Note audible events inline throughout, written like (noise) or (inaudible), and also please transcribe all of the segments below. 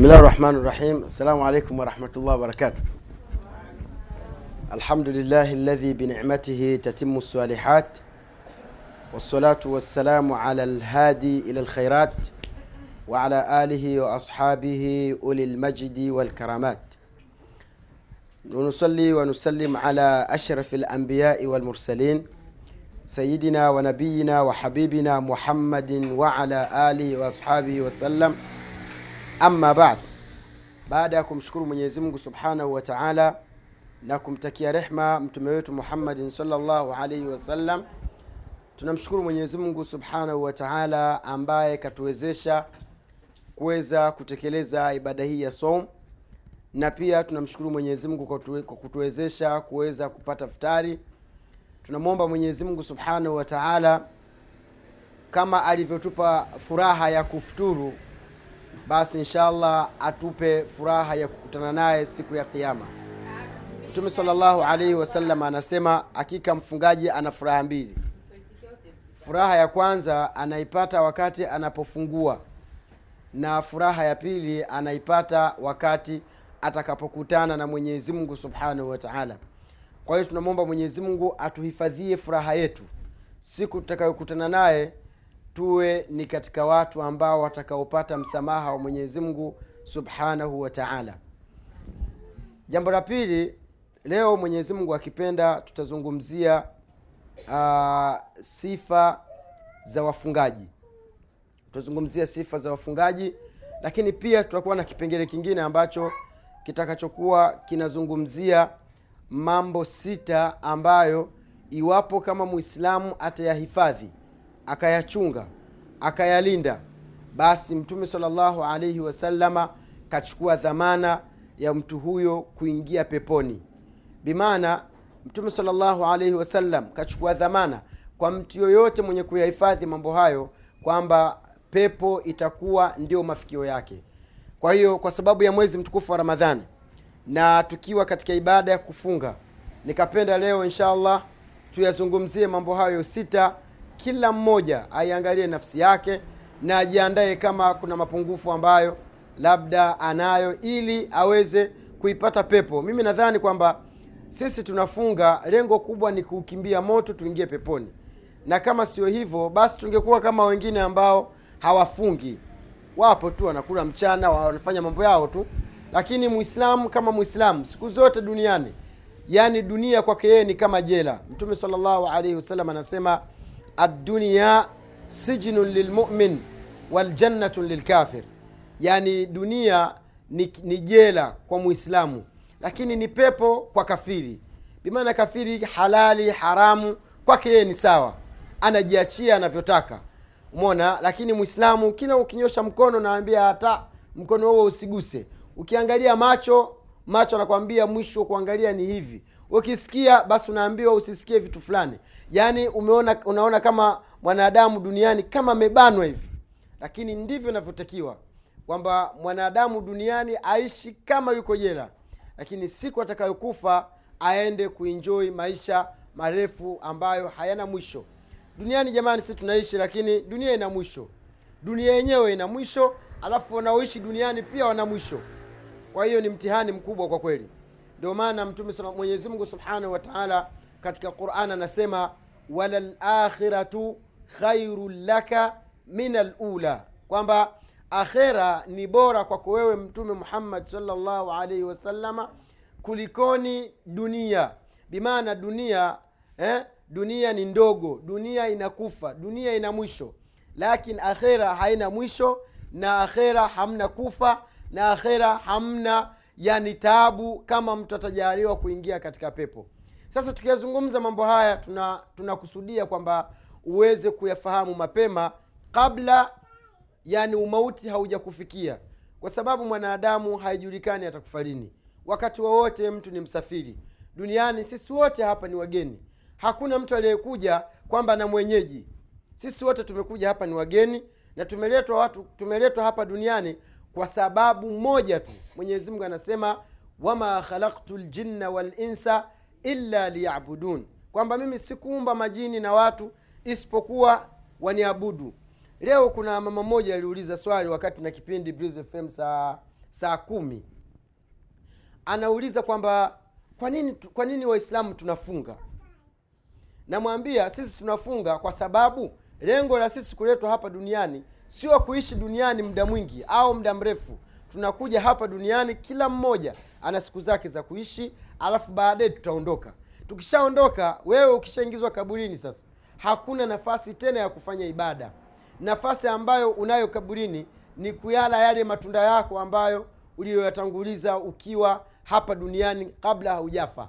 بسم الله الرحمن الرحيم السلام عليكم ورحمة الله وبركاته الحمد لله الذي بنعمته تتم الصالحات والصلاة والسلام على الهادي إلى الخيرات وعلى آله وأصحابه أولي المجد والكرامات ونصلي ونسلم على أشرف الأنبياء والمرسلين سيدنا ونبينا وحبيبنا محمد وعلى آله وأصحابه وسلم amma baad baada ya kumshukuru mwenyezi mungu subhanahu wa taala na kumtakia rehma mtume wetu muhammadin salllahu alaihi wasallam tunamshukuru mwenyezi mungu subhanahu wa taala ambaye katuwezesha kuweza kutekeleza ibada hii ya som na pia tunamshukuru mwenyezi mungu kwa kutuwezesha kuweza kupata futari tunamwomba mwenyezi mungu subhanahu wa taala kama alivyotupa furaha ya kufuturu basi inshallah atupe furaha ya kukutana naye siku ya Kiyama. mtume sallallahu alaihi wasallam anasema hakika mfungaji ana furaha mbili. Furaha ya kwanza anaipata wakati anapofungua na furaha ya pili anaipata wakati atakapokutana na mwenyezi mungu subhanahu wa taala. Kwa hiyo tunamwomba mwenyezi mungu atuhifadhie furaha yetu. Siku tutakayokutana naye tuwe ni katika watu ambao watakaopata msamaha wa mwenyezi mungu subhanahu wa taala. Jambo la pili leo mwenyezi mungu akipenda tutazungumzia uh, sifa za wafungaji. Tutazungumzia sifa za wafungaji lakini pia tutakuwa na kipengele kingine ambacho kitakachokuwa kinazungumzia mambo sita ambayo iwapo kama muislamu atayahifadhi akayachunga akayalinda. Basi mtume salllahu alaihi wasalama kachukua dhamana ya mtu huyo kuingia peponi. Bimaana mtume salllahu alaihi wasallam kachukua dhamana kwa mtu yoyote mwenye kuyahifadhi mambo hayo kwamba pepo itakuwa ndio mafikio yake. Kwa hiyo kwa sababu ya mwezi mtukufu wa ramadhani na tukiwa katika ibada ya kufunga nikapenda leo insha allah tuyazungumzie mambo hayo sita kila mmoja aiangalie nafsi yake na ajiandae kama kuna mapungufu ambayo labda anayo ili aweze kuipata pepo. Mimi nadhani kwamba sisi tunafunga lengo kubwa ni kuukimbia moto tuingie peponi. Na kama sio hivyo basi tungekuwa kama wengine ambao hawafungi. Wapo tu wanakula mchana wanafanya mambo yao tu. Lakini muislamu kama muislamu siku zote duniani yaani dunia kwake yeye ni kama jela. Mtume salllahu alaihi wasallam anasema addunia sijnun lilmumin waljannatun lilkafir yani dunia ni, ni jela kwa muislamu lakini ni pepo kwa kafiri. Bimaana kafiri halali haramu kwake yeye ni sawa. Anajiachia anavyotaka. Umona lakini mwislamu kila ukinyosha mkono naambia hata mkono huo usiguse. Ukiangalia macho macho anakwambia mwisho kuangalia ni hivi. Ukisikia basi unaambiwa usisikie vitu fulani. Yaani umeona unaona kama mwanadamu duniani kama amebanwa hivi. Lakini ndivyo inavyotakiwa kwamba mwanadamu duniani aishi kama yuko jela. Lakini siku atakayokufa aende kuinjoi maisha marefu ambayo hayana mwisho. Duniani jamani si tunaishi lakini dunia ina mwisho. Dunia yenyewe ina mwisho alafu wanaoishi duniani pia wana mwisho kwa hiyo ni mtihani mkubwa kwa kweli. Ndio maana mtume mwenyezi mungu subhanahu wa taala katika quran anasema walalakhiratu khairun laka min alula kwamba akhera ni bora kwako wewe mtume muhammad sallallahu alaihi wasalama kulikoni dunia. Bimaana dunia eh, dunia ni ndogo dunia inakufa dunia ina mwisho. Lakini akhera haina mwisho na akhera hamna kufa na akhera hamna yani tabu kama mtu atajaliwa kuingia katika pepo. Sasa tukiyazungumza mambo haya tuna tunakusudia kwamba uweze kuyafahamu mapema kabla yani umauti haujakufikia. Kwa sababu mwanadamu haijulikani atakufa lini. Wakati wowote mtu ni msafiri. Duniani sisi wote hapa ni wageni. Hakuna mtu aliyekuja kwamba na mwenyeji. Sisi wote tumekuja hapa ni wageni na tumeletwa watu tumeletwa hapa duniani kwa sababu moja tu mwenyezi mungu anasema wama khalaktu ljinna walinsa illa liyabudun. Kwamba mimi sikuumba majini na watu isipokuwa waniabudu. Leo kuna mama mmoja aliuliza swali wakati na kipindi FM saa saa kumi. Anauliza kwamba kwa nini kwa nini waislamu tunafunga? Namwambia sisi tunafunga kwa sababu lengo la sisi kuletwa hapa duniani sio kuishi duniani muda mwingi au muda mrefu. Tunakuja hapa duniani kila mmoja ana siku zake za kuishi alafu baadaye tutaondoka. Tukishaondoka wewe ukishaingizwa kaburini sasa hakuna nafasi tena ya kufanya ibada. Nafasi ambayo unayo kaburini ni kuyala yale matunda yako ambayo uliyoyatanguliza ukiwa hapa duniani kabla haujafa.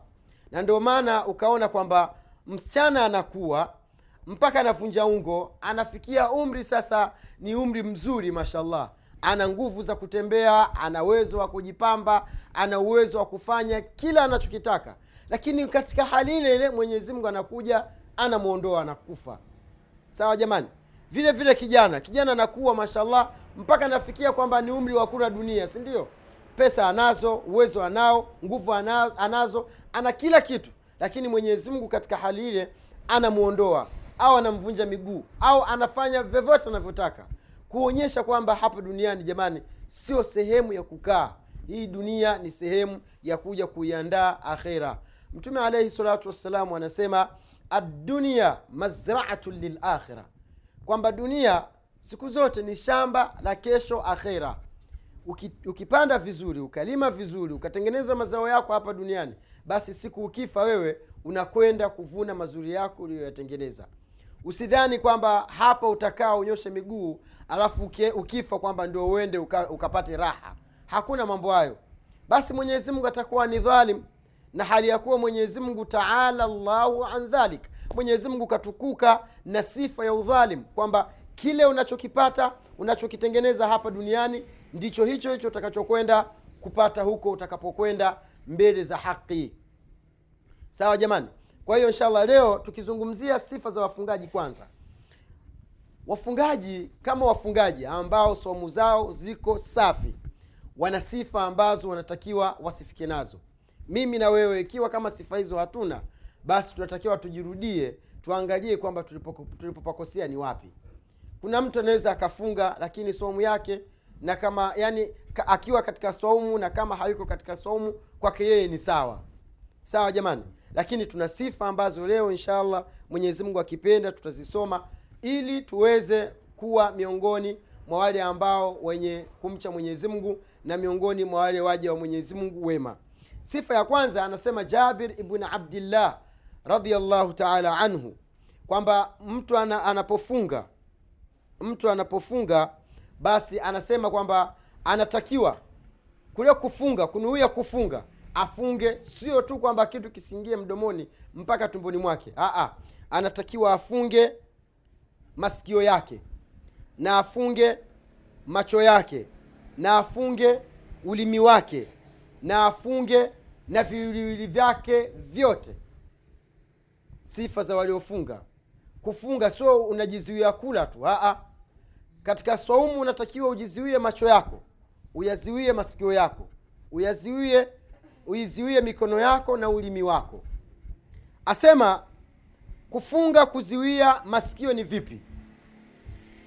Na ndio maana ukaona kwamba msichana anakuwa mpaka anavunja ungo anafikia umri sasa ni umri mzuri mashallah. Ana nguvu za kutembea ana uwezo wa kujipamba ana uwezo wa kufanya kila anachokitaka. Lakini katika hali ile ile mwenyezi mungu anakuja anamwondoa anakufa. Sawa jamani? Vile vile kijana. Kijana anakuwa mashallah mpaka anafikia kwamba ni umri wa kula dunia si ndio? Pesa anazo uwezo anao nguvu anazo ana kila kitu. Lakini mwenyezi mungu katika hali ile anamwondoa au anamvunja miguu au anafanya vyovyote anavyotaka kuonyesha kwamba hapa duniani jamani sio sehemu ya kukaa. Hii dunia ni sehemu ya kuja kuiandaa akhera. Mtume alaihi salatu wassalamu anasema addunia mazraatun lilakhira kwamba dunia siku zote ni shamba la kesho akhera. Uki, ukipanda vizuri ukalima vizuri ukatengeneza mazao yako hapa duniani basi siku ukifa wewe unakwenda kuvuna mazuri yako uliyoyatengeneza usidhani kwamba hapa utakaa unyoshe miguu alafu ukifa kwamba ndio uende uka, ukapate raha. Hakuna mambo hayo. Basi mwenyezi mungu atakuwa ni dhalim na hali ya kuwa mwenyezi mungu taala llahu an dhalik. Mwenyezi mungu katukuka na sifa ya udhalim kwamba kile unachokipata unachokitengeneza hapa duniani ndicho hicho hicho utakachokwenda kupata huko utakapokwenda mbele za haki. Sawa jamani kwa hiyo inshallah leo tukizungumzia sifa za wafungaji kwanza. Wafungaji kama wafungaji ambao somu zao ziko safi wana sifa ambazo wanatakiwa wasifike nazo. Mimi na wewe ikiwa kama sifa hizo hatuna basi tunatakiwa tujirudie tuangalie kwamba tulipopakosea ni wapi. Kuna mtu anaweza akafunga lakini somu yake na kama yani ka, akiwa katika saumu na kama hayuko katika saumu kwake yeye ni sawa. Sawa jamani lakini tuna sifa ambazo leo inshallah mwenyezi mungu akipenda tutazisoma ili tuweze kuwa miongoni mwa wale ambao wenye kumcha mwenyezi mungu na miongoni mwa wale waja wa mwenyezi mungu wema. Sifa ya kwanza anasema jabir ibn abdillah radiallahu taala anhu kwamba mtu ana, anapofunga mtu anapofunga basi anasema kwamba anatakiwa kule kufunga kunuia kufunga afunge sio tu kwamba kitu kisingie mdomoni mpaka tumboni mwake. Aa, anatakiwa afunge masikio yake na afunge macho yake na afunge ulimi wake na afunge na viwiliwili vyake vyote. Sifa za waliofunga. Kufunga sio unajizuia kula tu. Aa, katika swaumu unatakiwa ujiziwie macho yako uyaziwie masikio yako uyaziwie uiziwie mikono yako na ulimi wako. Asema kufunga kuziwia masikio ni vipi?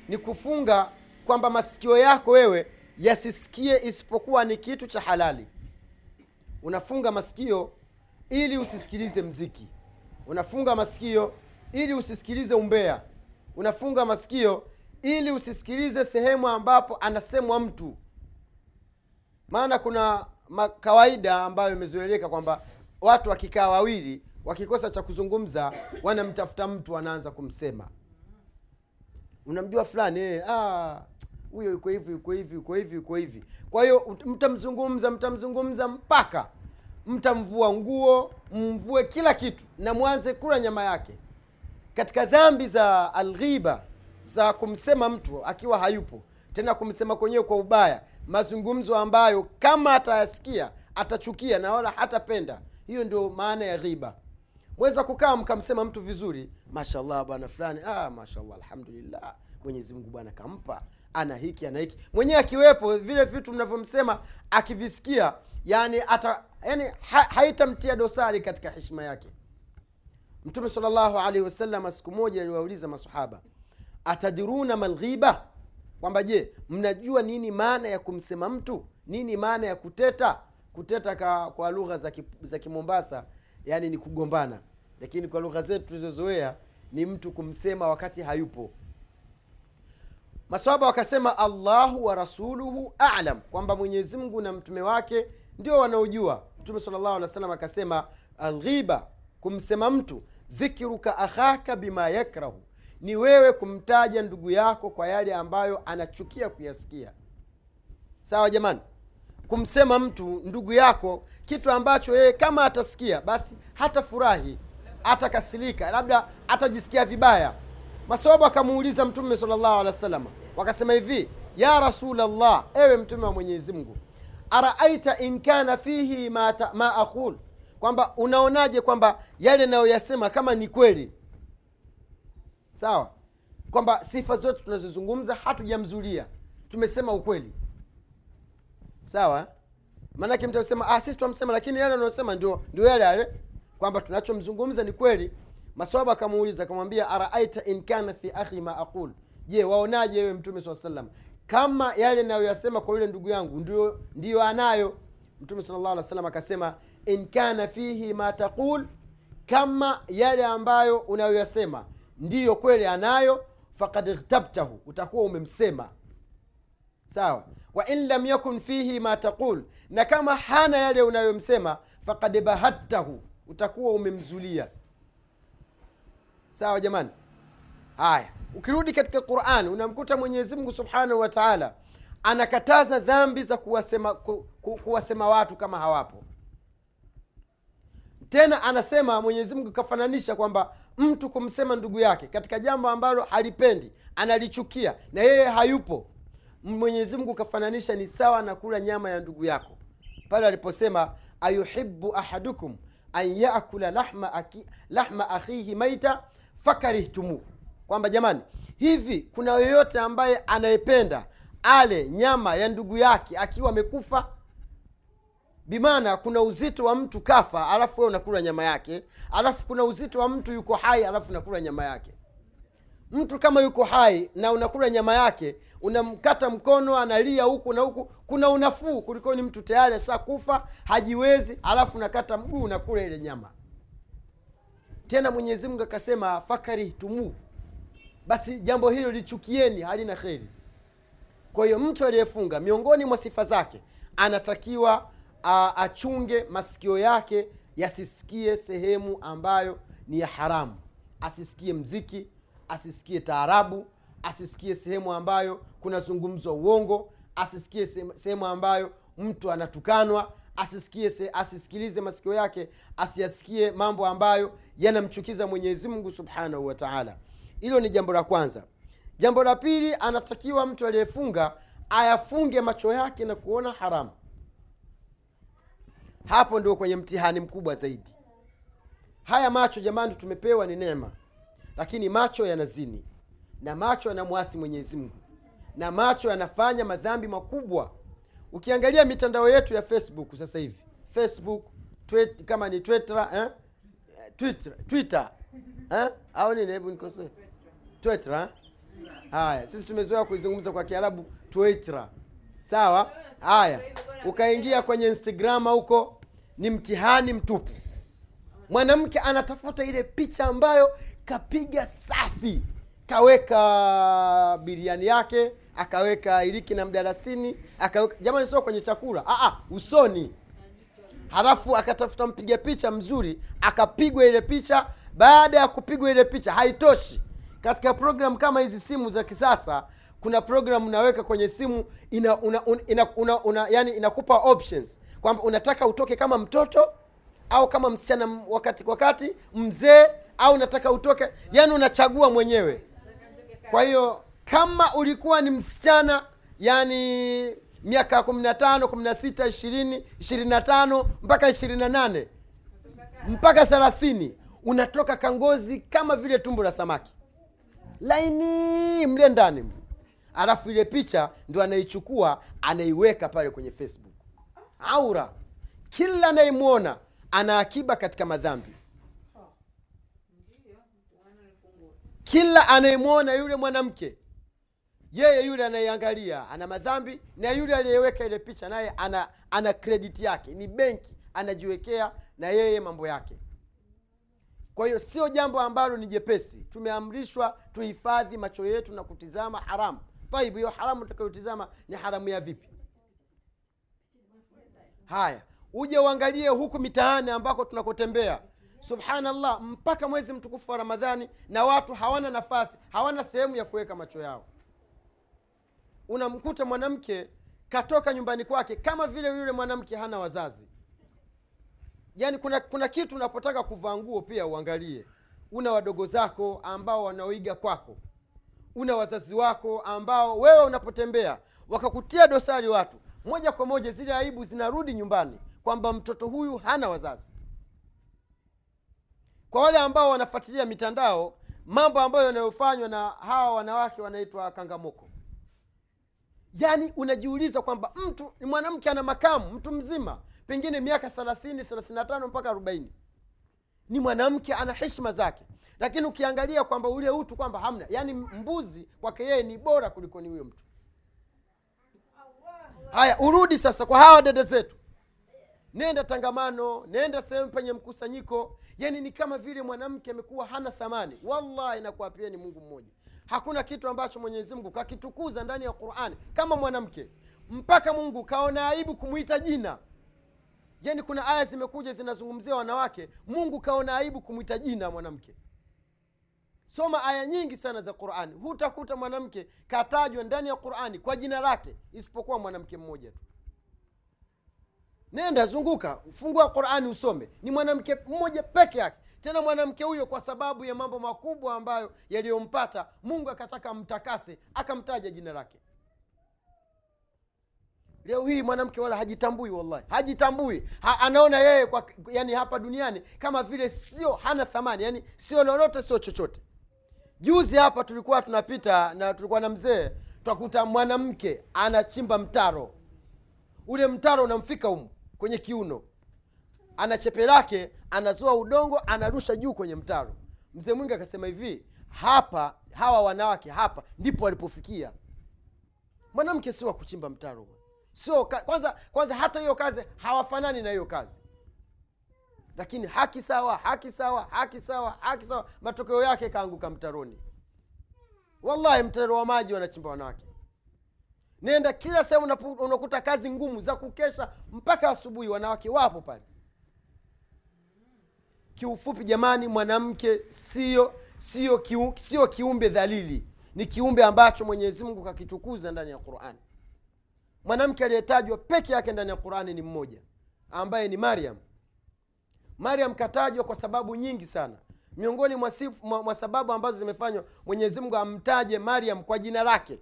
Ni kufunga kwamba masikio yako wewe yasisikie isipokuwa ni kitu cha halali. Unafunga masikio ili usisikilize mziki. Unafunga masikio ili usisikilize umbea. Unafunga masikio ili usisikilize sehemu ambapo anasemwa mtu. Maana kuna kawaida ambayo imezoeleka kwamba watu wakikaa wawili wakikosa cha kuzungumza wanamtafuta mtu anaanza kumsema. Unamjua fulani eh, ah, huyo yuko hivi yuko hivi yuko hivi yuko hivi. Kwa hiyo mtamzungumza mtamzungumza mpaka mtamvua nguo mvue kila kitu na mwanze kula nyama yake. Katika dhambi za alghiba za kumsema mtu akiwa hayupo tena kumsema kwenyewe kwa ubaya mazungumzo ambayo kama atayasikia atachukia na wala hatapenda. Hiyo ndio maana ya ghiba. Mweza kukaa mkamsema mtu vizuri mashallah bwana fulani. Ah, mashallah alhamdulillah. Mwenyezi mungu bwana kampa. Ana hiki ana hiki. Mwenyewe akiwepo vile vitu mnavyomsema akivisikia yani ata yani ha, haitamtia dosari katika heshima yake. Mtume salllahu alaihi wasallam siku moja aliwauliza masahaba atadiruna malghiba kwamba je mnajua nini maana ya kumsema mtu? Nini maana ya kuteta? Kuteta ka, kwa lugha za, ki, za kimombasa yani ni kugombana. Lakini kwa lugha zetu tulizozoea ni mtu kumsema wakati hayupo. Maswaba wakasema allahu wa rasuluhu alam. Kwamba mwenyezi mungu na mtume wake ndio wanaojua. Mtume salllahu alih wasalam akasema alghiba kumsema mtu dhikruka akhaka bima yakrahu ni wewe kumtaja ndugu yako kwa yale ambayo anachukia kuyasikia. Sawa jamani? Kumsema mtu ndugu yako kitu ambacho yeye kama atasikia basi hatafurahi atakasirika labda atajisikia vibaya. Masahaba akamuuliza mtume salllahu alehi wa salama wakasema hivi ya rasulllah ewe mtume wa mwenyezi mungu araaita in kana fihi ma, ta, ma aqul? Kwamba unaonaje kwamba yale nayoyasema kama ni kweli sawa. Kwamba sifa zote tunazozungumza hatujamzulia. Tumesema ukweli. Sawa maanake mtu asema ah, sisi tunamsema lakini yale anayosema ndio yale yale. Kwamba tunachomzungumza ni kweli. Maswaba akamuuliza akamwambia araaita in kana fi akhi ma aqul? Je waonaje wewe mtume saa salam kama yale nayoyasema kwa yule ndugu yangu ndio ndiyo anayo. Mtume sala alih salam akasema in kana fihi ma taqul? Kama yale ambayo unayoyasema ndiyo kweli anayo fakad ightabtahu utakuwa umemsema. Sawa? Wa in lam yakun fihi ma taqul na kama hana yale unayomsema fakad bahattahu utakuwa umemzulia. Sawa jamani? Haya ukirudi katika quran unamkuta mwenyezi mungu subhanahu wa taala anakataza dhambi za kuwasema, ku, ku, kuwasema watu kama hawapo tena anasema mwenyezi mungu kafananisha kwamba mtu kumsema ndugu yake katika jambo ambalo halipendi analichukia na yeye hayupo. Mwenyezi mungu kafananisha ni sawa na kula nyama ya ndugu yako. Pale aliposema ayuhibu ahadukum an yakula lahma, lahma akhihi maita fakarihtumuhu kwamba jamani hivi kuna yoyote ambaye anayependa ale nyama ya ndugu yake akiwa amekufa bimaana kuna uzito wa mtu kafa alafu wewe unakula nyama yake. Alafu kuna uzito wa mtu yuko hai alafu unakula nyama yake. Mtu kama yuko hai na unakula nyama yake unamkata mkono analia huku na huku kuna unafuu kuliko ni mtu tayari ashakufa hajiwezi alafu unakata mguu unakula ile nyama. Tena mwenyezi mungu akasema fakarihtumu basi jambo hilo lichukieni halina kheri. Kwa hiyo mtu aliyefunga miongoni mwa sifa zake anatakiwa achunge masikio yake yasisikie sehemu ambayo ni ya haramu. Asisikie mziki asisikie taarabu asisikie sehemu ambayo kunazungumzwa uongo asisikie sehemu ambayo mtu anatukanwa asisikie se, asisikilize masikio yake asiyasikie mambo ambayo yanamchukiza mwenyezi mungu subhanahu wa taala. Hilo ni jambo la kwanza. Jambo la pili anatakiwa mtu aliyefunga ayafunge macho yake na kuona haramu hapo ndio kwenye mtihani mkubwa zaidi haya macho jamani tumepewa ni neema lakini macho yanazini na macho yanamwasi mwenyezi mungu na macho yanafanya madhambi makubwa ukiangalia mitandao yetu ya facebook sasa hivi facebook tweet, kama ni twitter eh? twitter, twitter eh? au nini hebu nikosoe twitter eh? haya sisi tumezoea kuizungumza kwa kiarabu twitter sawa haya ukaingia kwenye instagrama huko ni mtihani mtupu. Mwanamke anatafuta ile picha ambayo kapiga safi. Kaweka biriani yake akaweka iliki na mdarasini akaweka jamani sio kwenye chakula. Aa, usoni. Halafu akatafuta mpiga picha mzuri akapigwa ile picha. Baada ya kupigwa ile picha haitoshi. Katika programu kama hizi simu za kisasa kuna programu unaweka kwenye simu ina, una, una, ina, una, una, yani inakupa options kwamba unataka utoke kama mtoto au kama msichana wakati wakati mzee au unataka utoke yani unachagua mwenyewe. Kwa hiyo kama ulikuwa ni msichana yani miaka kumi na tano kumi na sita ishirini ishirini na tano mpaka ishirini na nane mpaka thelathini unatoka kangozi kama vile tumbo la samaki. Laini mle ndani alafu ile picha ndo anaichukua anaiweka pale kwenye facebook. Aura. Kila anayemwona ana akiba katika madhambi. Kila anayemwona yule mwanamke yeye yule anayeangalia ana madhambi na yule aliyeweka ile picha naye ana ana krediti yake. Ni benki anajiwekea na yeye mambo yake. Kwa hiyo sio jambo ambalo ni jepesi. Tumeamrishwa tuhifadhi macho yetu na kutizama haramu taibu hiyo haramu utakayotizama ni haramu ya vipi? Haya uje uangalie huku mitaani ambako tunakotembea. Subhanallah mpaka mwezi mtukufu wa ramadhani na watu hawana nafasi hawana sehemu ya kuweka macho yao. Unamkuta mwanamke katoka nyumbani kwake kama vile yule mwanamke hana wazazi. Yaani kuna kuna kitu unapotaka kuvaa nguo pia uangalie. Una wadogo zako ambao wanaoiga kwako una wazazi wako ambao wewe unapotembea wakakutia dosari watu moja kwa moja zile aibu zinarudi nyumbani kwamba mtoto huyu hana wazazi. Kwa wale ambao wanafuatilia mitandao mambo ambayo yanayofanywa na hawa wanawake wanaitwa kangamoko. Yaani unajiuliza kwamba mtu ni mwanamke ana makamu mtu mzima pengine miaka thelathini thelathini na tano mpaka arobaini. Ni mwanamke ana heshima zake lakini ukiangalia kwamba ule utu kwamba hamna yaani mbuzi kwake yeye ni bora kuliko ni huyo mtu. Haya urudi sasa kwa hawa dada zetu. Nenda tangamano nenda sehemu penye mkusanyiko. Yani ni kama vile mwanamke amekuwa hana thamani. Wallahi nakuapia ni mungu mmoja. Hakuna kitu ambacho mwenyezi mungu kakitukuza ndani ya qurani kama mwanamke. Mpaka mungu kaona aibu kumwita jina. Yani kuna aya zimekuja zinazungumzia wanawake. Mungu kaona aibu kumwita jina mwanamke soma aya nyingi sana za qurani hutakuta mwanamke katajwa ndani ya qurani kwa jina lake isipokuwa mwanamke mmoja tu. Nenda zunguka fungua qurani usome. Ni mwanamke mmoja peke yake. Tena mwanamke huyo kwa sababu ya mambo makubwa ambayo yaliyompata mungu akataka amtakase akamtaja jina lake. Leo hii mwanamke wala hajitambui wallahi. Hajitambui. Ha, anaona yeye kwa yani hapa duniani kama vile sio hana thamani. Yani sio lolote sio chochote juzi hapa tulikuwa tunapita na tulikuwa na mzee twakuta mwanamke anachimba mtaro. Ule mtaro unamfika humu kwenye kiuno. Ana chepe lake anazoa udongo anarusha juu kwenye mtaro. Mzee mwingi akasema hivi hapa hawa wanawake hapa ndipo walipofikia. Mwanamke sio wa kuchimba mtaro. Sio kwanza kwanza hata hiyo kazi hawafanani na hiyo kazi lakini haki sawa haki sawa haki sawa haki sawa. Matokeo yake kaanguka mtaroni. Wallahi mtaro wa maji wanachimba wanawake. Nenda kila sehemu unakuta kazi ngumu za kukesha mpaka asubuhi wanawake wapo pale. Kiufupi jamani mwanamke sio sio sio kiumbe dhalili. Ni kiumbe ambacho mwenyezi mungu kakitukuza ndani ya qurani mwanamke aliyetajwa peke yake ndani ya qurani ni mmoja ambaye ni mariam mariam katajwa kwa sababu nyingi sana. Miongoni mwa, mwa, mwa sababu ambazo zimefanywa mwenyezi mungu amtaje mariam kwa jina lake.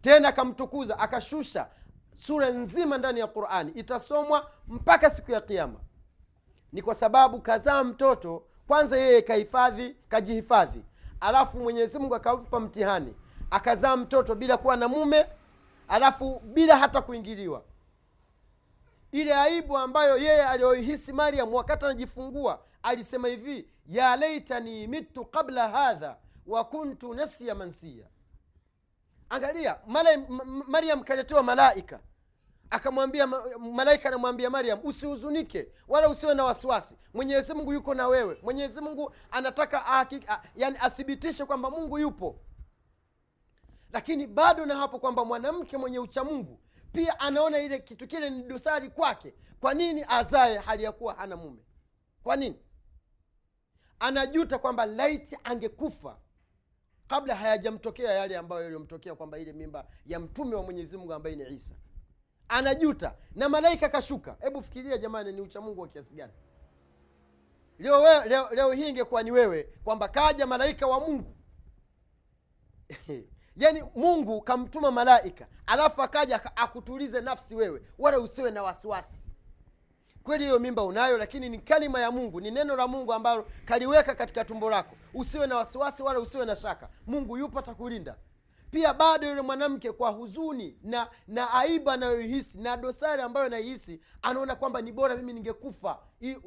Tena akamtukuza akashusha sura nzima ndani ya qurani. Itasomwa mpaka siku ya kiama ni kwa sababu kazaa mtoto kwanza yeye kahifadhi kajihifadhi. Alafu mwenyezi mungu akampa mtihani. Akazaa mtoto bila kuwa na mume alafu bila hata kuingiliwa ile aibu ambayo yeye aliyoihisi mariam wakati anajifungua alisema hivi ya laitani mitu qabla hadha wa kuntu nasiya mansiya. Angalia mariam kaletewa malaika. Akamwambia malaika anamwambia mariam usihuzunike wala usiwe na wasiwasi. Mwenyezi mungu yuko na wewe. Mwenyezi mungu anataka ahaki- a, yani athibitishe kwamba mungu yupo. Lakini bado na hapo kwamba mwanamke mwenye uchamungu pia anaona ile kitu kile ni dosari kwake. Kwa nini azae hali ya kuwa hana mume? Kwa nini? Anajuta kwamba laiti angekufa kabla hayajamtokea yale ambayo yaliyomtokea kwamba ile mimba ya mtume wa mwenyezi mungu ambaye ni isa. Anajuta na malaika kashuka. Hebu fikiria jamani ni uchamungu wa kiasi gani? Leo, leo, leo hii ingekuwa ni wewe kwamba kaja malaika wa mungu (laughs) yaani mungu kamtuma malaika alafu akaja akutulize nafsi wewe wala usiwe na wasiwasi. Kweli hiyo mimba unayo lakini ni kalima ya mungu ni neno la mungu ambalo kaliweka katika tumbo lako. Usiwe na wasiwasi wala usiwe na shaka. Mungu yupo atakulinda. Pia bado yule mwanamke kwa huzuni na na aiba anayoihisi na dosari ambayo anaihisi anaona kwamba ni bora mimi ningekufa.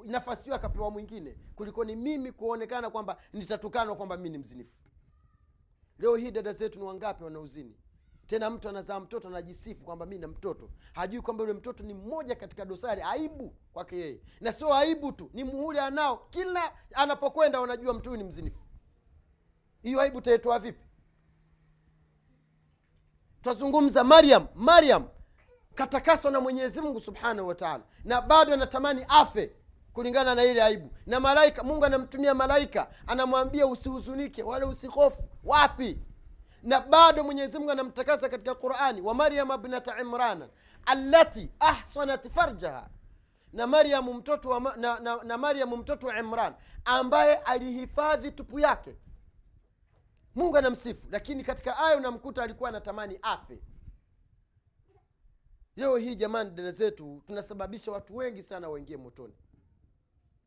Nafasi hiyo akapewa mwingine. Kuliko ni mimi kuonekana kwamba nitatukanwa kwamba mi ni mzinifu leo hii dada zetu ni wangapi wanauzini tena mtu anazaa mtoto anajisifu kwamba mi na mtoto. Hajui kwamba yule mtoto ni mmoja katika dosari aibu kwake yeye. Na sio aibu tu ni muhuri anao. Kila anapokwenda wanajua mtu huyu ni mzinifu. Hiyo aibu taitoa vipi? Twazungumza mariam mariam katakaswa na mwenyezi mungu subhanahu wataala na bado anatamani afe kulingana na ile aibu. Na malaika mungu anamtumia malaika anamwambia usihuzunike wala usihofu. Wapi? Na bado mwenyezi mungu anamtakasa katika qurani wa maryama bnata imrana allati ahsanat farjaha. Na maryamu mtoto wa, na, na, na maryamu mtoto wa imran ambaye alihifadhi tupu yake. Mungu anamsifu lakini katika aya unamkuta alikuwa anatamani afe. Leo hii jamani dada zetu tunasababisha watu wengi sana waingie motoni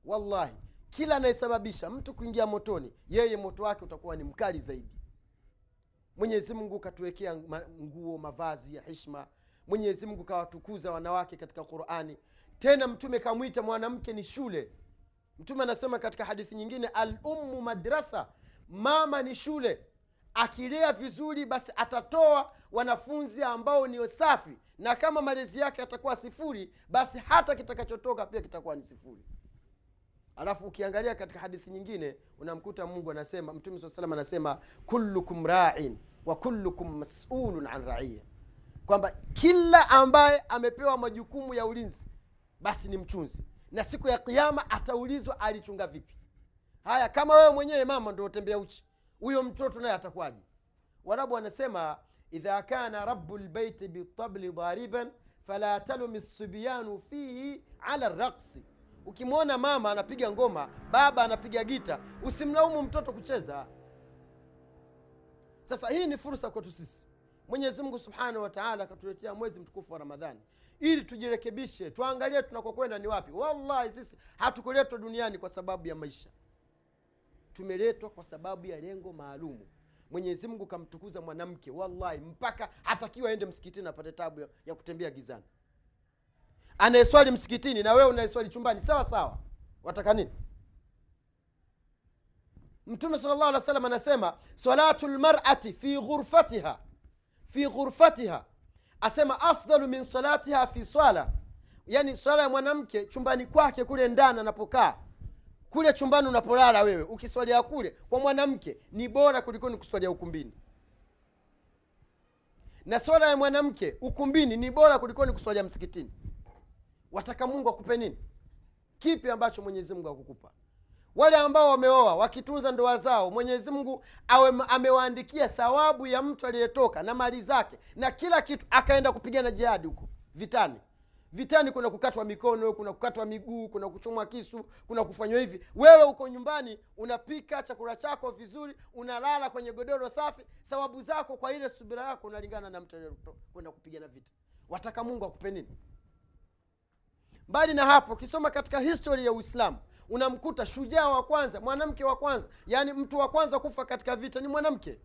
wallahi kila anayesababisha mtu kuingia motoni yeye moto wake utakuwa ni mkali zaidi. Mwenyezi mungu katuwekea nguo mavazi ya hishma mwenyezi mungu kawatukuza wanawake katika qurani. Tena mtume kamwita mwanamke ni shule. Mtume anasema katika hadithi nyingine al ummu madrasa mama ni shule. Akilea vizuri basi atatoa wanafunzi ambao ni safi. Na kama malezi yake atakuwa sifuri basi hata kitakachotoka pia kitakuwa ni sifuri alafu ukiangalia katika hadithi nyingine unamkuta mungu anasema mtume saa salam anasema kullukum rain wa kullukum masulun an raia kwamba kila ambaye amepewa majukumu ya ulinzi basi ni mchunzi. Na siku ya kiama ataulizwa alichunga vipi. Haya kama wewe mwenyewe mama ndo utembea uchi huyo mtoto naye atakuwaje? Warabu wanasema idha kana rabu lbeiti bitabli dhariban fala talumi subyanu fihi ala raksi ukimwona mama anapiga ngoma baba anapiga gita usimlaumu mtoto kucheza. Sasa hii ni fursa kwetu sisi. Mwenyezi mungu subhanahu wa taala akatuletea mwezi mtukufu wa ramadhani. Ili tujirekebishe tuangalie tunakokwenda ni wapi. Wallahi sisi hatukuletwa duniani kwa sababu ya maisha. Tumeletwa kwa sababu ya lengo maalumu mwenyezi mungu kamtukuza mwanamke wallahi mpaka hatakiwa aende msikitini apate tabu ya, ya kutembea gizani anayeswali msikitini na wewe unayeswali chumbani sawa sawa. Wataka nini? Mtume sala llahu alih wa anasema salatu lmarati fi ghurfatiha. Fi ghurfatiha. Asema afdalu min salatiha fi swala. Yani swala ya mwanamke chumbani kwake kule ndani anapokaa. Kule chumbani unapolala wewe ukiswalia kule kwa mwanamke ni bora kuliko ni kuswalia ukumbini. Na swala ya mwanamke ukumbini ni bora kuliko ni kuswalia msikitini wataka mungu akupe nini? Kipi ambacho mwenyezi mungu akukupa wale ambao wameoa wakitunza ndoa zao mwenyezi mungu amewaandikia thawabu ya mtu aliyetoka na mali zake na kila kitu akaenda kupigana jihadi huko vitani. Vitani kuna kukatwa mikono kuna kukatwa miguu kuna kuchomwa kisu kuna kufanywa hivi. Wewe uko nyumbani unapika chakula chako vizuri unalala kwenye godoro safi thawabu zako kwa ile subira yako unalingana na mtu kwenda kupigana vita. Wataka mungu akupe nini mbali na hapo ukisoma katika historia ya uislamu unamkuta shujaa wa kwanza mwanamke wa kwanza yaani mtu wa kwanza kufa katika vita ni mwanamke.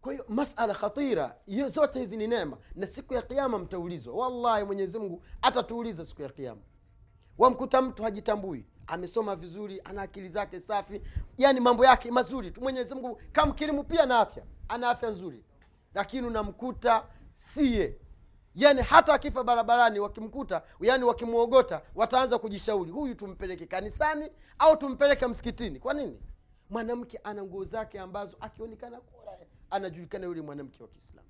Kwa hiyo masala khatira hiyo zote hizi ni neema. Na siku ya kiama mtaulizwa. Wallahi mwenyezi mungu atatuuliza siku ya kiama wamkuta mtu hajitambui amesoma vizuri ana akili zake safi yani mambo yake mazuri tu. Mwenyezi mungu kamkirimu pia na afya. Ana afya nzuri. Lakini unamkuta sie yani hata akifa barabarani wakimkuta yani wakimwogota wataanza kujishauri huyu tumpeleke kanisani au tumpeleke msikitini? Kwa nini? Mwanamke ana nguo zake ambazo akionekana kule anajulikana yule mwanamke wa kiislamu.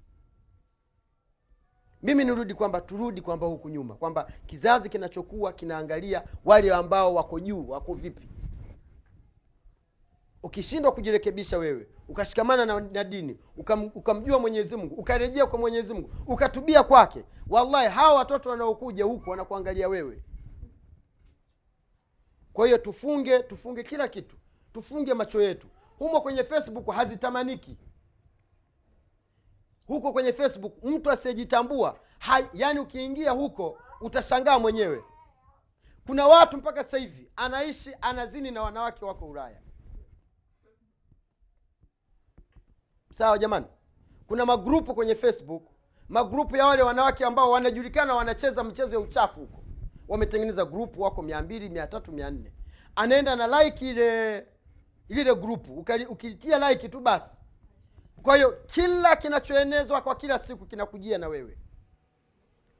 Mimi nirudi kwamba turudi kwamba huku nyuma kwamba kizazi kinachokuwa kinaangalia wale ambao wako juu wako vipi. Ukishindwa kujirekebisha wewe ukashikamana na, na dini ukam, ukamjua mwenyezi mungu ukarejea kwa mwenyezi mungu ukatubia kwake wallahi hawa watoto wanaokuja huku wanakuangalia wewe. Kwa hiyo tufunge tufunge kila kitu tufunge macho yetu. Humo kwenye facebook hazitamaniki. Huko kwenye facebook mtu asiyejitambua yaani ukiingia huko utashangaa mwenyewe. Kuna watu mpaka sasa hivi anaishi anazini na wanawake wako ulaya sawa jamani. Kuna magrupu kwenye facebook magrupu ya wale wanawake ambao wanajulikana wanacheza mchezo ya uchafu huko. Wametengeneza grupu wako mia mbili mia tatu mia nne. Anaenda na like ile lile grupu. Ukitia like tu basi. Kwa hiyo kila kinachoenezwa kwa kila siku kinakujia na wewe.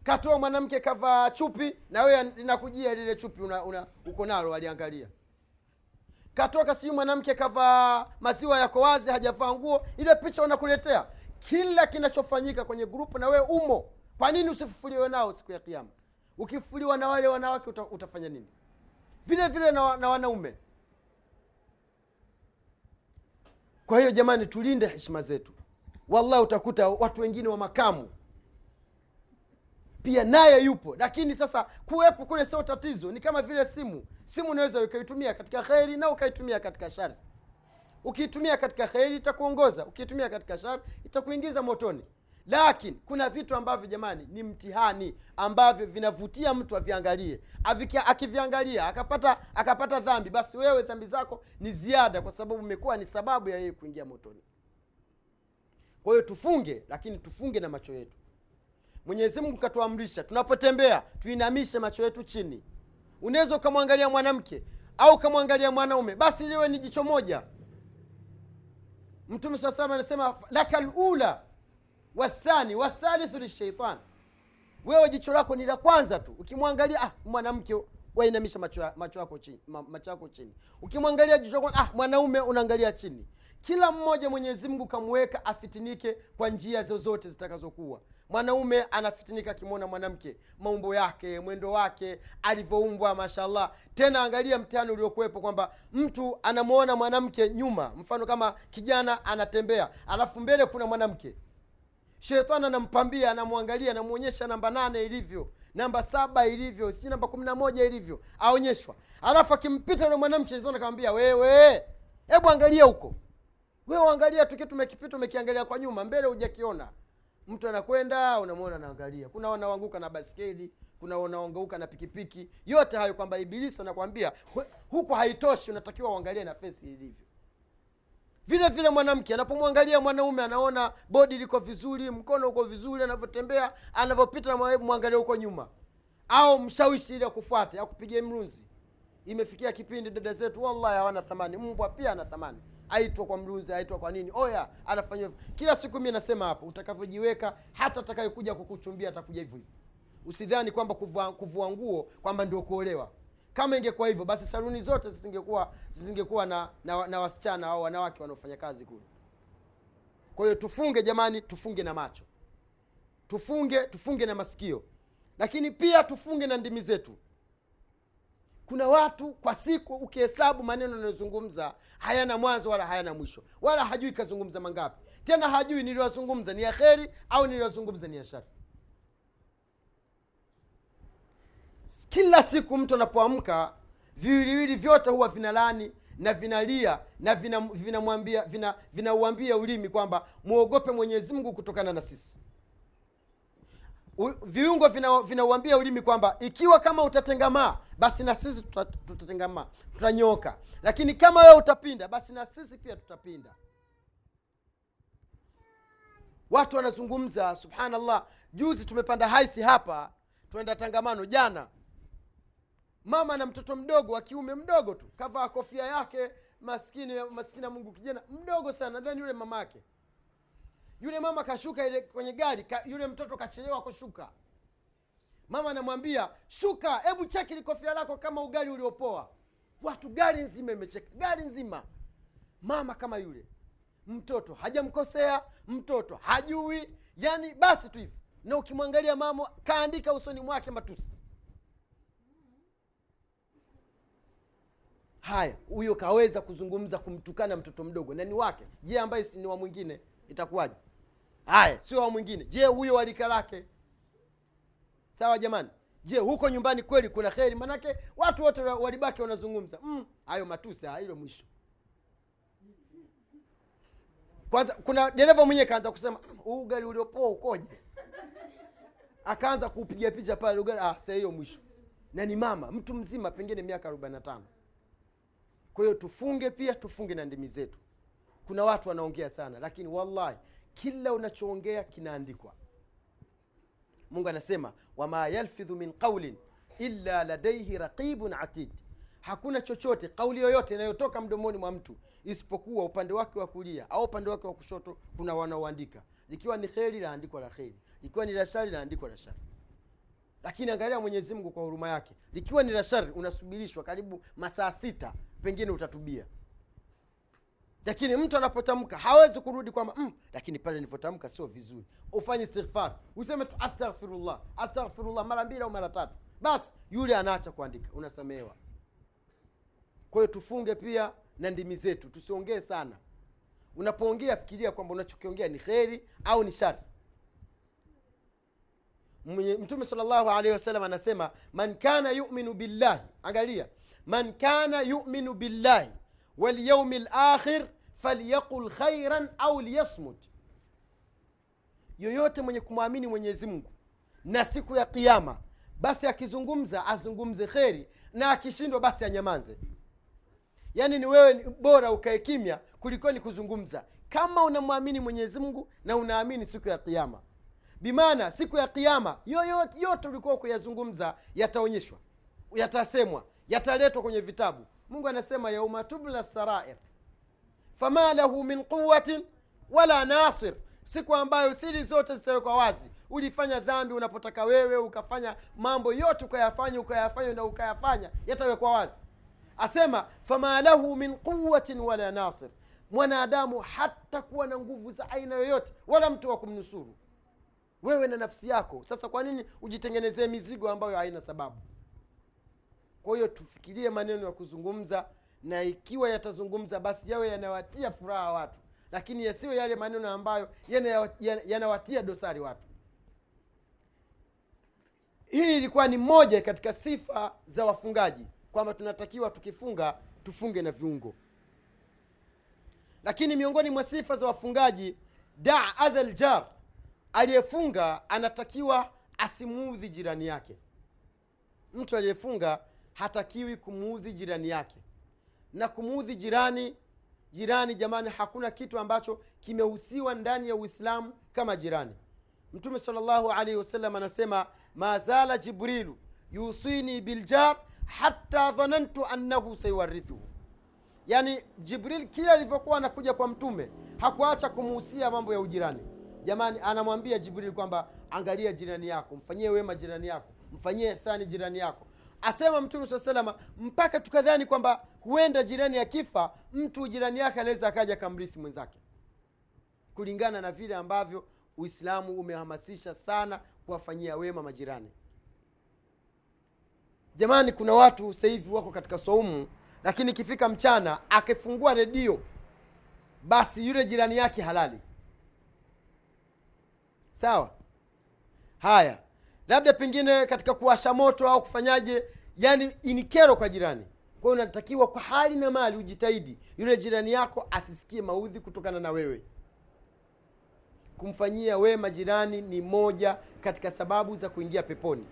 Katoa mwanamke kavaa chupi na wewe linakujia lile chupi una, uko nalo aliangalia katoka siu mwanamke kavaa maziwa yako wazi hajavaa nguo ile picha unakuletea kila kinachofanyika kwenye grupu na wewe umo. Kwa nini usifufuliwe nao siku ya kiama ukifufuliwa na wale wanawake uta, utafanya nini? Vile vile na, na wanaume. Kwa hiyo jamani tulinde heshima zetu. Wallahi utakuta watu wengine wa makamu pia naye yupo. Lakini sasa kuwepo kule sio tatizo. Ni kama vile simu simu unaweza ukaitumia katika kheri na ukaitumia katika shari. Ukiitumia katika kheri itakuongoza. Ukiitumia katika shari itakuingiza motoni. Lakini kuna vitu ambavyo jamani ni mtihani ambavyo vinavutia mtu aviangalie. Akiviangalia akapata akapata dhambi basi wewe dhambi zako ni ziada kwa sababu umekuwa ni sababu ya yeye kuingia motoni. Kwa hiyo tufunge lakini tufunge na macho yetu. Mwenyezi mungu katuamrisha tunapotembea tuinamishe macho yetu chini unaweza ukamwangalia mwanamke au ukamwangalia mwanaume basi liwe ni jicho moja. Mtume saa salam anasema laka lula wathani wathalithu lishaitan wewe jicho lako ni la kwanza tu. Ukimwangalia ah, mwanamke wainamisha macho yako chini, ma, macho yako chini. Ukimwangalia jicho ah, mwanaume unaangalia chini. Kila mmoja mwenyezi mungu kamweka afitinike kwa njia zozote zitakazokuwa mwanaume anafitinika akimwona mwanamke maumbo yake mwendo wake alivyoumbwa mashallah. Tena angalia mtihani uliokuwepo kwamba mtu anamwona mwanamke nyuma mfano kama kijana anatembea alafu mbele kuna mwanamke. Shetani anampambia anamwangalia anamwonyesha namba nane ilivyo namba saba ilivyo sijui namba kumi na moja ilivyo aonyeshwa. Alafu akimpita yule mwanamke shetani akamwambia wewe hebu angalia huko. Wewe angalia tu kitu umekipita umekiangalia kwa nyuma mbele hujakiona mtu anakwenda unamwona anaangalia. Kuna wanaoanguka na baskeli kuna wanaoanguka na pikipiki. Yote hayo kwamba ibilisi anakwambia huku haitoshi unatakiwa uangalie na fesi ilivyo. Vile vile mwanamke anapomwangalia mwanaume anaona bodi liko vizuri mkono uko vizuri anavyotembea anavyopita mwangalia huko nyuma. Au mshawishi ili akufuate akupigie mrunzi imefikia kipindi dada zetu wallahi hawana thamani mbwa pia ana thamani aitwa kwa mrunzi aitwa kwa nini? Oya anafanya hivyo. Kila siku mi nasema hapo utakavyojiweka hata atakayekuja kukuchumbia atakuja hivyo hivyo. Usidhani kwamba kuvua, kuvua nguo kwamba ndio kuolewa. Kama ingekuwa hivyo basi saluni zote zisingekuwa zisingekuwa na, na, na wasichana au wanawake wanaofanya kazi kule. Kwa hiyo tufunge jamani tufunge na macho. Tufunge tufunge na masikio. Lakini pia tufunge na ndimi zetu kuna watu kwa siku ukihesabu maneno anayozungumza hayana mwanzo wala hayana mwisho. Wala hajui kazungumza mangapi. Tena hajui niliwazungumza ni ya kheri au niliwazungumza ni ya shari. Kila siku mtu anapoamka viwiliwili vyote huwa vinalani na vinalia na vinamwambia vina vinamwambia- vina vinauambia ulimi kwamba mwogope mwenyezi mungu kutokana na sisi Viungo vina- vinauambia ulimi kwamba ikiwa kama utatengamaa basi na sisi tutatengamaa tutanyoka. Lakini kama wewe utapinda basi na sisi pia tutapinda. Watu wanazungumza subhanallah juzi tumepanda haisi hapa tuenda tangamano jana. Mama na mtoto mdogo wa kiume mdogo tu kavaa kofia yake maskini maskini ya mungu kijana mdogo sana nadhani yule mamake yule mama kashuka ile kwenye gari ka, yule mtoto kachelewa kushuka. Mama anamwambia shuka hebu cheki likofia lako kama ugali uliopoa. Watu gari nzima imecheka gari nzima. Mama kama yule mtoto hajamkosea mtoto hajui. Yani basi tu hivi. Na ukimwangalia mama kaandika usoni mwake matusi. Haya huyo kaweza kuzungumza kumtukana mtoto mdogo. Na ni wake. Je ambaye si ni wa mwingine itakuwaje haya sio wa mwingine. Je huyo walika lake? Sawa jamani. Je huko nyumbani kweli kuna kheri? Manake watu wote walibaki wanazungumza. Mm, hayo matusi ah, hilo mwisho. Kwanza kuna dereva mwenyewe kaanza kusema "Mm, huu gari uliopoa ukoje? Akaanza kupiga picha pale ugali ah, sa hiyo mwisho. Na ni mama mtu mzima pengine miaka arobaini na tano. Kwa hiyo tufunge pia tufunge na ndimi zetu. Kuna watu wanaongea sana lakini wallahi kila unachoongea kinaandikwa. Mungu anasema wama yalfidhu min qaulin illa ladaihi raqibun atid. Hakuna chochote kauli yoyote inayotoka mdomoni mwa mtu isipokuwa upande wake wa kulia au upande wake wa kushoto kuna wanaoandika. Likiwa ni kheri laandikwa la kheri. Likiwa ni la shari laandikwa la shari. Lakini angalia mwenyezi mungu kwa huruma yake. Likiwa ni la shari unasubirishwa karibu masaa sita pengine utatubia lakini mtu anapotamka hawezi kurudi kwamba mm, lakini pale nilivyotamka sio vizuri. Ufanye istighfar. Useme tu astaghfirullah astaghfirullah mara mbili au mara tatu. Basi yule anaacha kuandika. Unasamehewa. Kwa hiyo tufunge pia na ndimi zetu. Tusiongee sana. Unapoongea fikiria kwamba unachokiongea ni kheri au ni shari. Mtume salllahu alaihi wasallam anasema man kana yuminu billahi angalia. Man kana yuminu billahi walyaumi lakhir falyaqul khairan au liyasmut. Yoyote mwenye kumwamini mwenyezi mungu na siku ya kiama basi akizungumza azungumze kheri na akishindwa basi anyamanze yaani ni wewe bora ukae kimya kulikoni kuzungumza. Kama unamwamini mwenyezi mungu na unaamini siku ya kiama bimaana siku ya kiama yoyote yote ulikuwa kuyazungumza yataonyeshwa yatasemwa yataletwa kwenye vitabu mungu anasema yauma tubla sarair fama lahu min quwatin wala nasir. Siku ambayo siri zote zitawekwa wazi ulifanya dhambi unapotaka wewe ukafanya mambo yote ukayafanya ukayafanya na ukayafanya yatawekwa wazi. Asema fama lahu min quwatin wala nasir. Mwanadamu hata kuwa na nguvu za aina yoyote wala mtu wa kumnusuru. Wewe na nafsi yako. Sasa kwa nini ujitengenezee mizigo ambayo haina sababu kwa hiyo tufikirie maneno ya kuzungumza na ikiwa yatazungumza basi yawe yanawatia furaha watu. Lakini yasiwe yale maneno ambayo yana- yana- yanawatia dosari watu. Hii ilikuwa ni moja katika sifa za wafungaji kwamba tunatakiwa tukifunga tufunge na viungo. Lakini miongoni mwa sifa za wafungaji da adha aliyefunga anatakiwa asimuudhi jirani yake. Mtu aliyefunga hatakiwi kumuudhi jirani yake. Na kumuudhi jirani jirani jamani hakuna kitu ambacho kimehusiwa ndani ya uislamu kama jirani. Mtume salllahu alaihi wasallam anasema mazala jibrilu yusini biljar hatta dhanantu annahu sayuwarithuhu yaani jibril kila alivyokuwa anakuja kwa mtume hakuacha kumuhusia mambo ya ujirani. Jamani anamwambia jibril kwamba angalia jirani yako mfanyie wema jirani yako mfanyie ihsani jirani yako asema mtume saa salama mpaka tukadhani kwamba huenda jirani akifa mtu jirani yake anaweza akaja akamrithi mwenzake. Kulingana na vile ambavyo uislamu umehamasisha sana kuwafanyia wema majirani. Jamani kuna watu sasa hivi wako katika saumu lakini ikifika mchana akifungua redio basi yule jirani yake halali. Sawa? Haya labda pengine katika kuwasha moto au kufanyaje yani ni kero kwa jirani. Kwa hiyo unatakiwa kwa hali na mali ujitahidi yule jirani yako asisikie maudhi kutokana na wewe. Kumfanyia wema jirani ni moja katika sababu za kuingia peponi.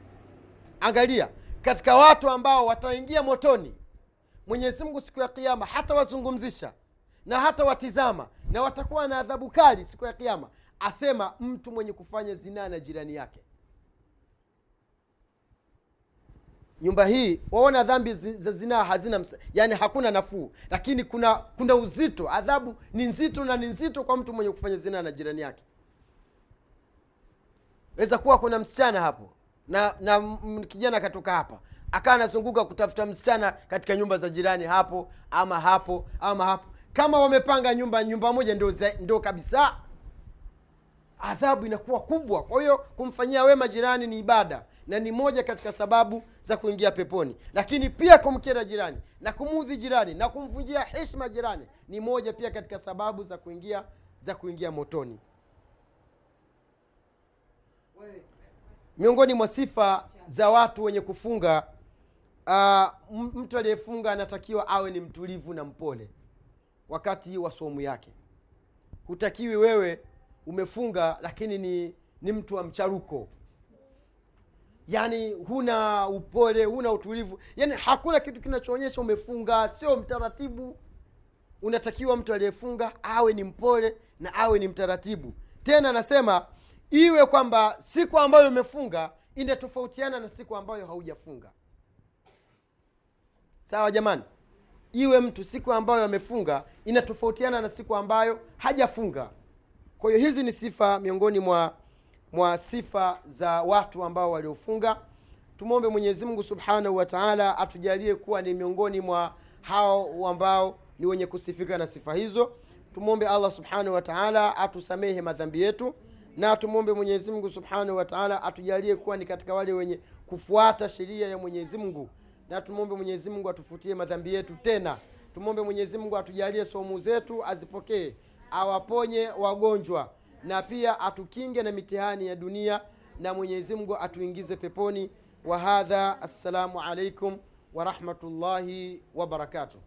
Angalia katika watu ambao wataingia motoni mwenyezi mungu siku ya kiama hata wazungumzisha na hata watizama na watakuwa na adhabu kali siku ya kiama asema mtu mwenye kufanya zinaa na jirani yake nyumba hii waona dhambi za zinaa hazina msa, yani hakuna nafuu. Lakini kuna kuna uzito. Adhabu ni nzito na ni nzito kwa mtu mwenye kufanya zinaa na jirani yake. Weza kuwa kuna msichana hapo na na kijana akatoka hapa. Akawa anazunguka kutafuta msichana katika nyumba za jirani hapo ama hapo ama hapo. Kama wamepanga nyumba nyumba moja ndio za- ndio kabisa. Adhabu inakuwa kubwa. Kwa hiyo kumfanyia wema jirani ni ibada na ni moja katika sababu za kuingia peponi. Lakini pia kumkera jirani na kumuudhi jirani na kumvunjia heshima jirani ni moja pia katika sababu za kuingia za kuingia motoni. Miongoni mwa sifa za watu wenye kufunga uh, mtu aliyefunga anatakiwa awe ni mtulivu na mpole wakati wa somu yake. Hutakiwi wewe umefunga lakini ni ni mtu wa mcharuko yaani huna upole huna utulivu. Yani hakuna kitu kinachoonyesha umefunga sio mtaratibu. Unatakiwa mtu aliyefunga awe ni mpole na awe ni mtaratibu. Tena anasema iwe kwamba siku ambayo umefunga inatofautiana na siku ambayo haujafunga. Sawa jamani? Iwe mtu siku ambayo amefunga inatofautiana na siku ambayo hajafunga. Kwa hiyo hizi ni sifa miongoni mwa mwa sifa za watu ambao waliofunga. Tumwombe mwenyezi mungu subhanahu wa taala atujalie kuwa ni miongoni mwa hao ambao ni wenye kusifika na sifa hizo. Tumwombe allah subhanahu wa taala atusamehe madhambi yetu na tumwombe mwenyezi mungu subhanahu wa atujalie kuwa ni katika wale wenye kufuata sheria ya mwenyezi mungu na tumwombe mwenyezi mungu atufutie madhambi yetu tena. Tumwombe mwenyezi mungu atujalie somu zetu azipokee awaponye wagonjwa na pia atukinge na mitihani ya dunia na mwenyezi mungu atuingize peponi. Wa hadha assalamu alaikum warahmatullahi wabarakatuh